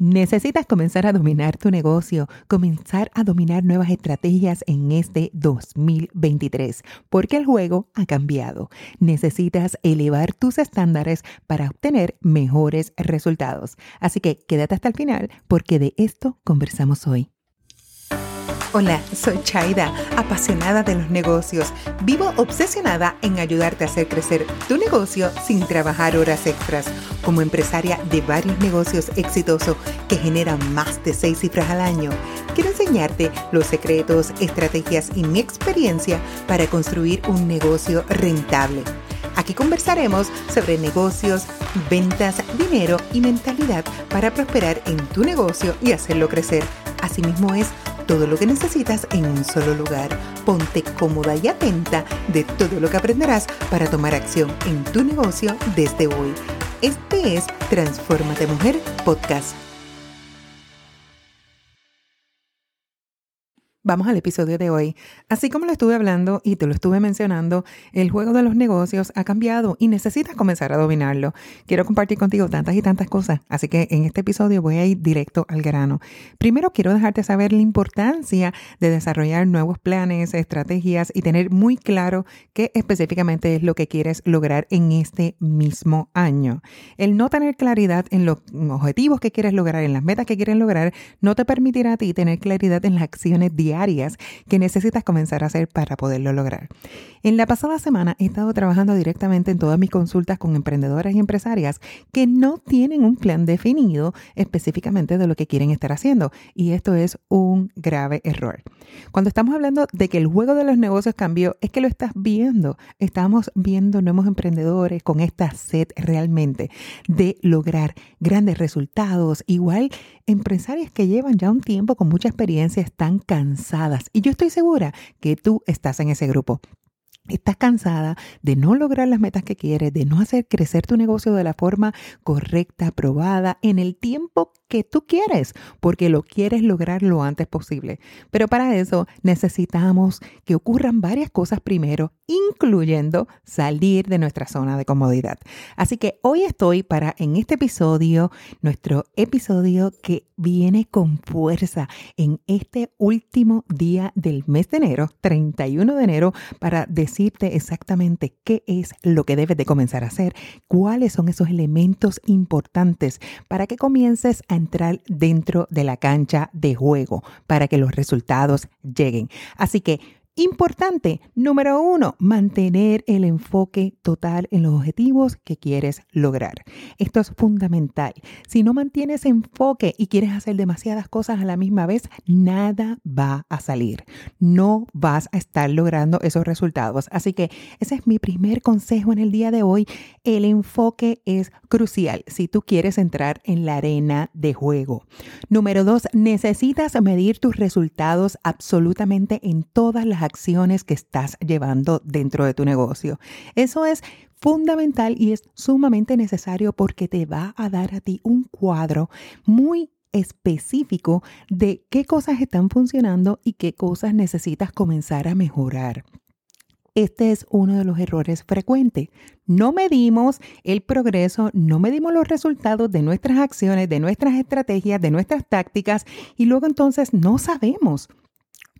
Necesitas comenzar a dominar tu negocio, comenzar a dominar nuevas estrategias en este 2023, porque el juego ha cambiado. Necesitas elevar tus estándares para obtener mejores resultados. Así que quédate hasta el final porque de esto conversamos hoy. Hola, soy Chaida, apasionada de los negocios. Vivo obsesionada en ayudarte a hacer crecer tu negocio sin trabajar horas extras. Como empresaria de varios negocios exitosos que generan más de seis cifras al año, quiero enseñarte los secretos, estrategias y mi experiencia para construir un negocio rentable. Aquí conversaremos sobre negocios, ventas, dinero y mentalidad para prosperar en tu negocio y hacerlo crecer. Asimismo es todo lo que necesitas en un solo lugar. Ponte cómoda y atenta de todo lo que aprenderás para tomar acción en tu negocio desde hoy. Este es Transformate Mujer Podcast. Vamos al episodio de hoy. Así como lo estuve hablando y te lo estuve mencionando, el juego de los negocios ha cambiado y necesitas comenzar a dominarlo. Quiero compartir contigo tantas y tantas cosas, así que en este episodio voy a ir directo al grano. Primero quiero dejarte saber la importancia de desarrollar nuevos planes, estrategias y tener muy claro qué específicamente es lo que quieres lograr en este mismo año. El no tener claridad en los objetivos que quieres lograr, en las metas que quieres lograr, no te permitirá a ti tener claridad en las acciones diarias diarias que necesitas comenzar a hacer para poderlo lograr. En la pasada semana he estado trabajando directamente en todas mis consultas con emprendedoras y empresarias que no tienen un plan definido específicamente de lo que quieren estar haciendo y esto es un grave error. Cuando estamos hablando de que el juego de los negocios cambió, es que lo estás viendo. Estamos viendo nuevos emprendedores con esta sed realmente de lograr grandes resultados. Igual empresarias que llevan ya un tiempo con mucha experiencia están cansadas y yo estoy segura que tú estás en ese grupo. Estás cansada de no lograr las metas que quieres, de no hacer crecer tu negocio de la forma correcta, aprobada, en el tiempo que tú quieres, porque lo quieres lograr lo antes posible. Pero para eso necesitamos que ocurran varias cosas primero, incluyendo salir de nuestra zona de comodidad. Así que hoy estoy para, en este episodio, nuestro episodio que viene con fuerza en este último día del mes de enero, 31 de enero, para exactamente qué es lo que debes de comenzar a hacer, cuáles son esos elementos importantes para que comiences a entrar dentro de la cancha de juego para que los resultados lleguen. Así que Importante, número uno, mantener el enfoque total en los objetivos que quieres lograr. Esto es fundamental. Si no mantienes enfoque y quieres hacer demasiadas cosas a la misma vez, nada va a salir. No vas a estar logrando esos resultados. Así que ese es mi primer consejo en el día de hoy. El enfoque es crucial si tú quieres entrar en la arena de juego. Número dos, necesitas medir tus resultados absolutamente en todas las acciones que estás llevando dentro de tu negocio. Eso es fundamental y es sumamente necesario porque te va a dar a ti un cuadro muy específico de qué cosas están funcionando y qué cosas necesitas comenzar a mejorar. Este es uno de los errores frecuentes. No medimos el progreso, no medimos los resultados de nuestras acciones, de nuestras estrategias, de nuestras tácticas y luego entonces no sabemos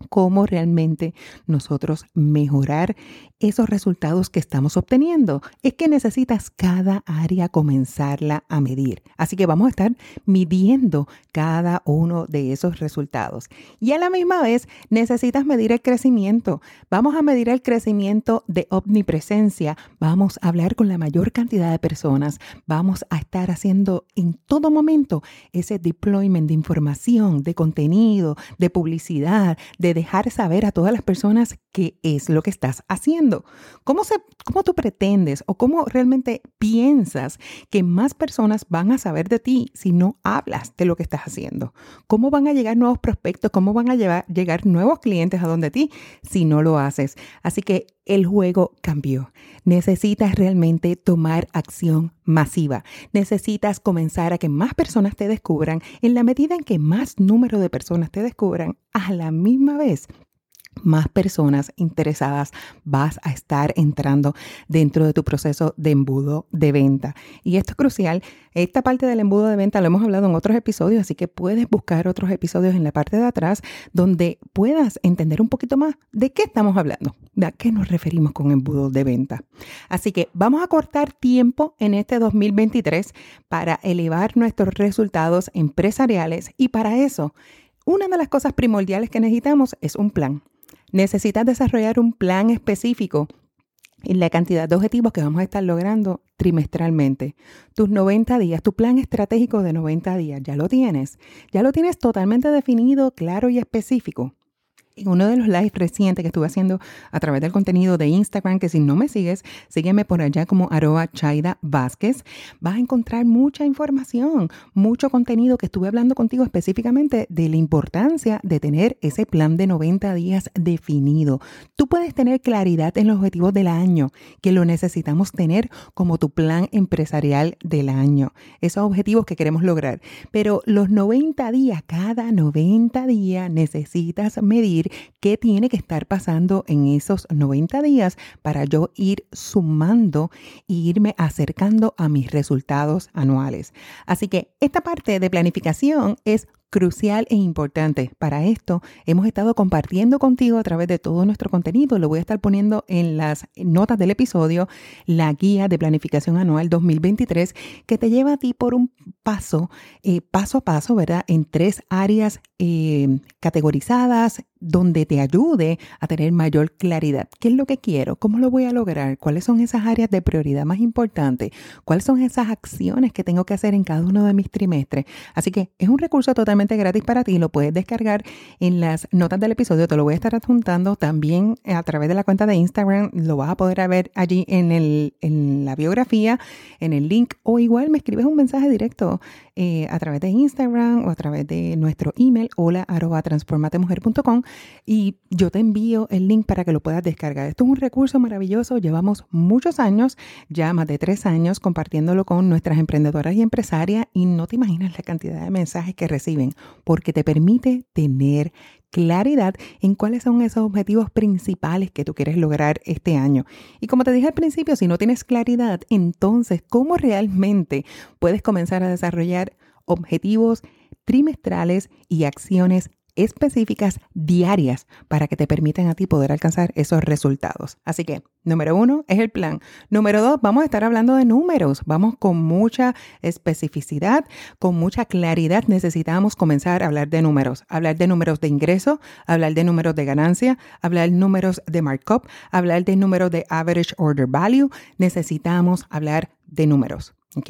cómo realmente nosotros mejorar esos resultados que estamos obteniendo. Es que necesitas cada área comenzarla a medir. Así que vamos a estar midiendo cada uno de esos resultados. Y a la misma vez necesitas medir el crecimiento. Vamos a medir el crecimiento de omnipresencia. Vamos a hablar con la mayor cantidad de personas. Vamos a estar haciendo en todo momento ese deployment de información, de contenido, de publicidad, de dejar saber a todas las personas qué es lo que estás haciendo. ¿Cómo, se, ¿Cómo tú pretendes o cómo realmente piensas que más personas van a saber de ti si no hablas de lo que estás haciendo? ¿Cómo van a llegar nuevos prospectos? ¿Cómo van a llevar, llegar nuevos clientes a donde ti si no lo haces? Así que el juego cambió. Necesitas realmente tomar acción masiva. Necesitas comenzar a que más personas te descubran. En la medida en que más número de personas te descubran, a la misma vez más personas interesadas vas a estar entrando dentro de tu proceso de embudo de venta. Y esto es crucial. Esta parte del embudo de venta lo hemos hablado en otros episodios, así que puedes buscar otros episodios en la parte de atrás donde puedas entender un poquito más de qué estamos hablando, de a qué nos referimos con embudo de venta. Así que vamos a cortar tiempo en este 2023 para elevar nuestros resultados empresariales y para eso una de las cosas primordiales que necesitamos es un plan. Necesitas desarrollar un plan específico en la cantidad de objetivos que vamos a estar logrando trimestralmente. Tus 90 días, tu plan estratégico de 90 días, ya lo tienes. Ya lo tienes totalmente definido, claro y específico en uno de los lives recientes que estuve haciendo a través del contenido de Instagram, que si no me sigues, sígueme por allá como arroba Chaida Vázquez, vas a encontrar mucha información, mucho contenido que estuve hablando contigo específicamente de la importancia de tener ese plan de 90 días definido. Tú puedes tener claridad en los objetivos del año, que lo necesitamos tener como tu plan empresarial del año, esos objetivos que queremos lograr. Pero los 90 días, cada 90 días necesitas medir qué tiene que estar pasando en esos 90 días para yo ir sumando e irme acercando a mis resultados anuales. Así que esta parte de planificación es crucial e importante. Para esto hemos estado compartiendo contigo a través de todo nuestro contenido. Lo voy a estar poniendo en las notas del episodio, la guía de planificación anual 2023, que te lleva a ti por un paso, eh, paso a paso, ¿verdad? En tres áreas eh, categorizadas donde te ayude a tener mayor claridad. ¿Qué es lo que quiero? ¿Cómo lo voy a lograr? ¿Cuáles son esas áreas de prioridad más importantes? ¿Cuáles son esas acciones que tengo que hacer en cada uno de mis trimestres? Así que es un recurso totalmente gratis para ti. Lo puedes descargar en las notas del episodio. Te lo voy a estar adjuntando también a través de la cuenta de Instagram. Lo vas a poder ver allí en, el, en la biografía, en el link o igual me escribes un mensaje directo eh, a través de Instagram o a través de nuestro email hola arroba transformatemujer.com y yo te envío el link para que lo puedas descargar. Esto es un recurso maravilloso. Llevamos muchos años, ya más de tres años, compartiéndolo con nuestras emprendedoras y empresarias y no te imaginas la cantidad de mensajes que reciben porque te permite tener claridad en cuáles son esos objetivos principales que tú quieres lograr este año. Y como te dije al principio, si no tienes claridad, entonces, ¿cómo realmente puedes comenzar a desarrollar objetivos trimestrales y acciones específicas diarias para que te permitan a ti poder alcanzar esos resultados. Así que, número uno es el plan. Número dos, vamos a estar hablando de números. Vamos con mucha especificidad, con mucha claridad. Necesitamos comenzar a hablar de números. Hablar de números de ingreso, hablar de números de ganancia, hablar de números de markup, hablar de números de average order value. Necesitamos hablar de números. ¿ok?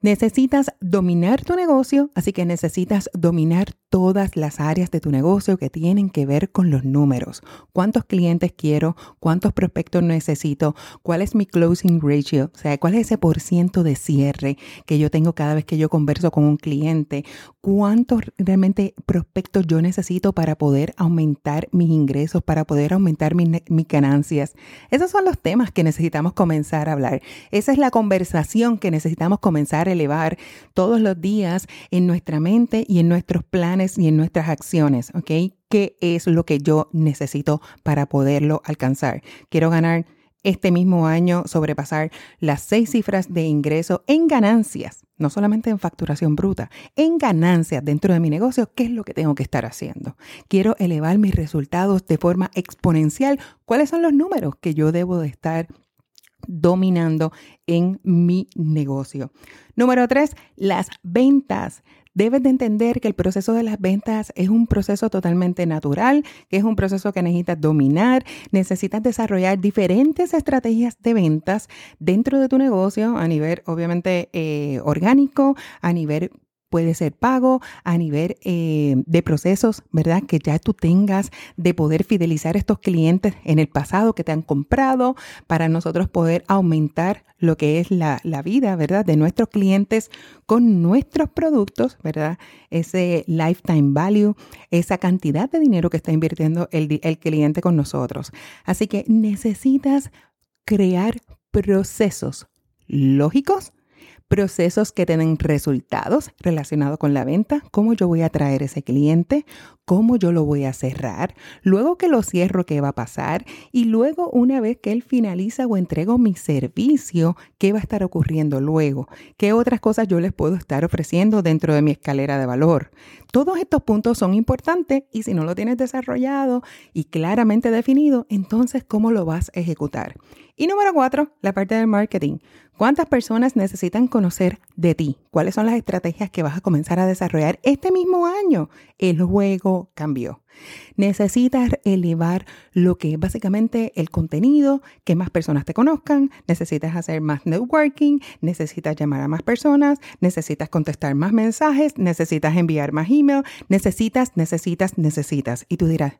Necesitas dominar tu negocio, así que necesitas dominar todas las áreas de tu negocio que tienen que ver con los números. ¿Cuántos clientes quiero? ¿Cuántos prospectos necesito? ¿Cuál es mi closing ratio? O sea, ¿cuál es ese por ciento de cierre que yo tengo cada vez que yo converso con un cliente? ¿Cuántos realmente prospectos yo necesito para poder aumentar mis ingresos, para poder aumentar mis, ganancias? Esos son los temas que necesitamos comenzar a hablar. Esa es la conversación que necesitamos comenzar elevar todos los días en nuestra mente y en nuestros planes y en nuestras acciones, ¿ok? ¿Qué es lo que yo necesito para poderlo alcanzar? Quiero ganar este mismo año sobrepasar las seis cifras de ingreso en ganancias, no solamente en facturación bruta, en ganancias dentro de mi negocio, ¿qué es lo que tengo que estar haciendo? Quiero elevar mis resultados de forma exponencial. ¿Cuáles son los números que yo debo de estar dominando en mi negocio. Número tres, las ventas. Debes de entender que el proceso de las ventas es un proceso totalmente natural, que es un proceso que necesitas dominar, necesitas desarrollar diferentes estrategias de ventas dentro de tu negocio a nivel obviamente eh, orgánico, a nivel puede ser pago a nivel eh, de procesos, ¿verdad? Que ya tú tengas de poder fidelizar a estos clientes en el pasado que te han comprado para nosotros poder aumentar lo que es la, vida, ¿verdad? De nuestros clientes con nuestros productos, ¿verdad? Ese lifetime value, esa cantidad de dinero que está invirtiendo el, el cliente con nosotros. Así que necesitas crear procesos lógicos procesos que tienen resultados relacionados con la venta, cómo yo voy a traer ese cliente, cómo yo lo voy a cerrar, luego que lo cierro, qué va a pasar y luego una vez que él finaliza o entrego mi servicio, qué va a estar ocurriendo luego, qué otras cosas yo les puedo estar ofreciendo dentro de mi escalera de valor. Todos estos puntos son importantes y si no lo tienes desarrollado y claramente definido, entonces cómo lo vas a ejecutar. Y número cuatro, la parte del marketing. ¿Cuántas personas necesitan conocer de ti? ¿Cuáles son las estrategias que vas a comenzar a desarrollar este mismo año? El juego cambió. Necesitas elevar lo que es básicamente el contenido, que más personas te conozcan, necesitas hacer más networking, necesitas llamar a más personas, necesitas contestar más mensajes, necesitas enviar más email, necesitas, necesitas, necesitas. Y tú dirás,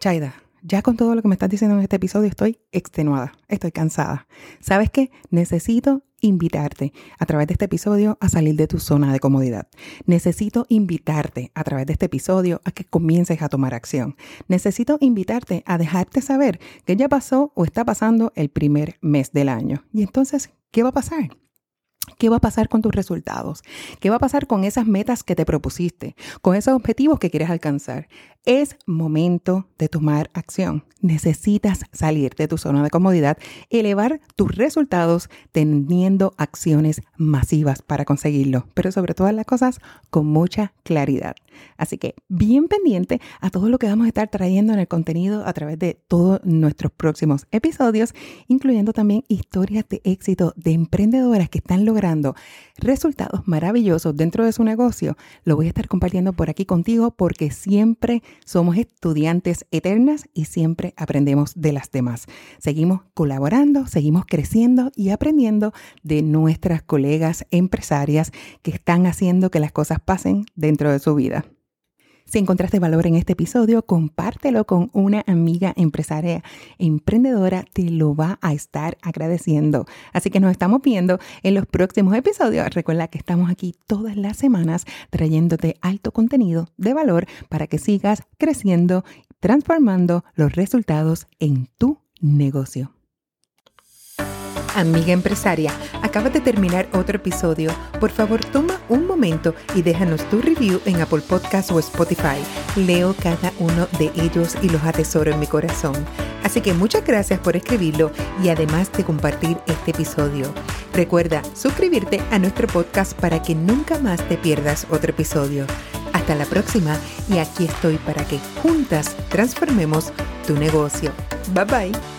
Chaida, ya con todo lo que me estás diciendo en este episodio estoy extenuada, estoy cansada. ¿Sabes qué? Necesito invitarte a través de este episodio a salir de tu zona de comodidad. Necesito invitarte a través de este episodio a que comiences a tomar acción. Necesito invitarte a dejarte saber que ya pasó o está pasando el primer mes del año. Y entonces, ¿qué va a pasar? ¿Qué va a pasar con tus resultados? ¿Qué va a pasar con esas metas que te propusiste? ¿Con esos objetivos que quieres alcanzar? Es momento de tomar acción. Necesitas salir de tu zona de comodidad, elevar tus resultados teniendo acciones masivas para conseguirlo, pero sobre todas las cosas con mucha claridad. Así que bien pendiente a todo lo que vamos a estar trayendo en el contenido a través de todos nuestros próximos episodios, incluyendo también historias de éxito de emprendedoras que están logrando resultados maravillosos dentro de su negocio. Lo voy a estar compartiendo por aquí contigo porque siempre somos estudiantes eternas y siempre aprendemos de las demás. Seguimos colaborando, seguimos creciendo y aprendiendo de nuestras colegas empresarias que están haciendo que las cosas pasen dentro de su vida. Si encontraste valor en este episodio, compártelo con una amiga empresaria emprendedora, te lo va a estar agradeciendo. Así que nos estamos viendo en los próximos episodios. Recuerda que estamos aquí todas las semanas trayéndote alto contenido de valor para que sigas creciendo, transformando los resultados en tu negocio. Amiga empresaria, acabas de terminar otro episodio. Por favor, toma un momento y déjanos tu review en Apple Podcasts o Spotify. Leo cada uno de ellos y los atesoro en mi corazón. Así que muchas gracias por escribirlo y además de compartir este episodio. Recuerda suscribirte a nuestro podcast para que nunca más te pierdas otro episodio. Hasta la próxima y aquí estoy para que juntas transformemos tu negocio. Bye bye.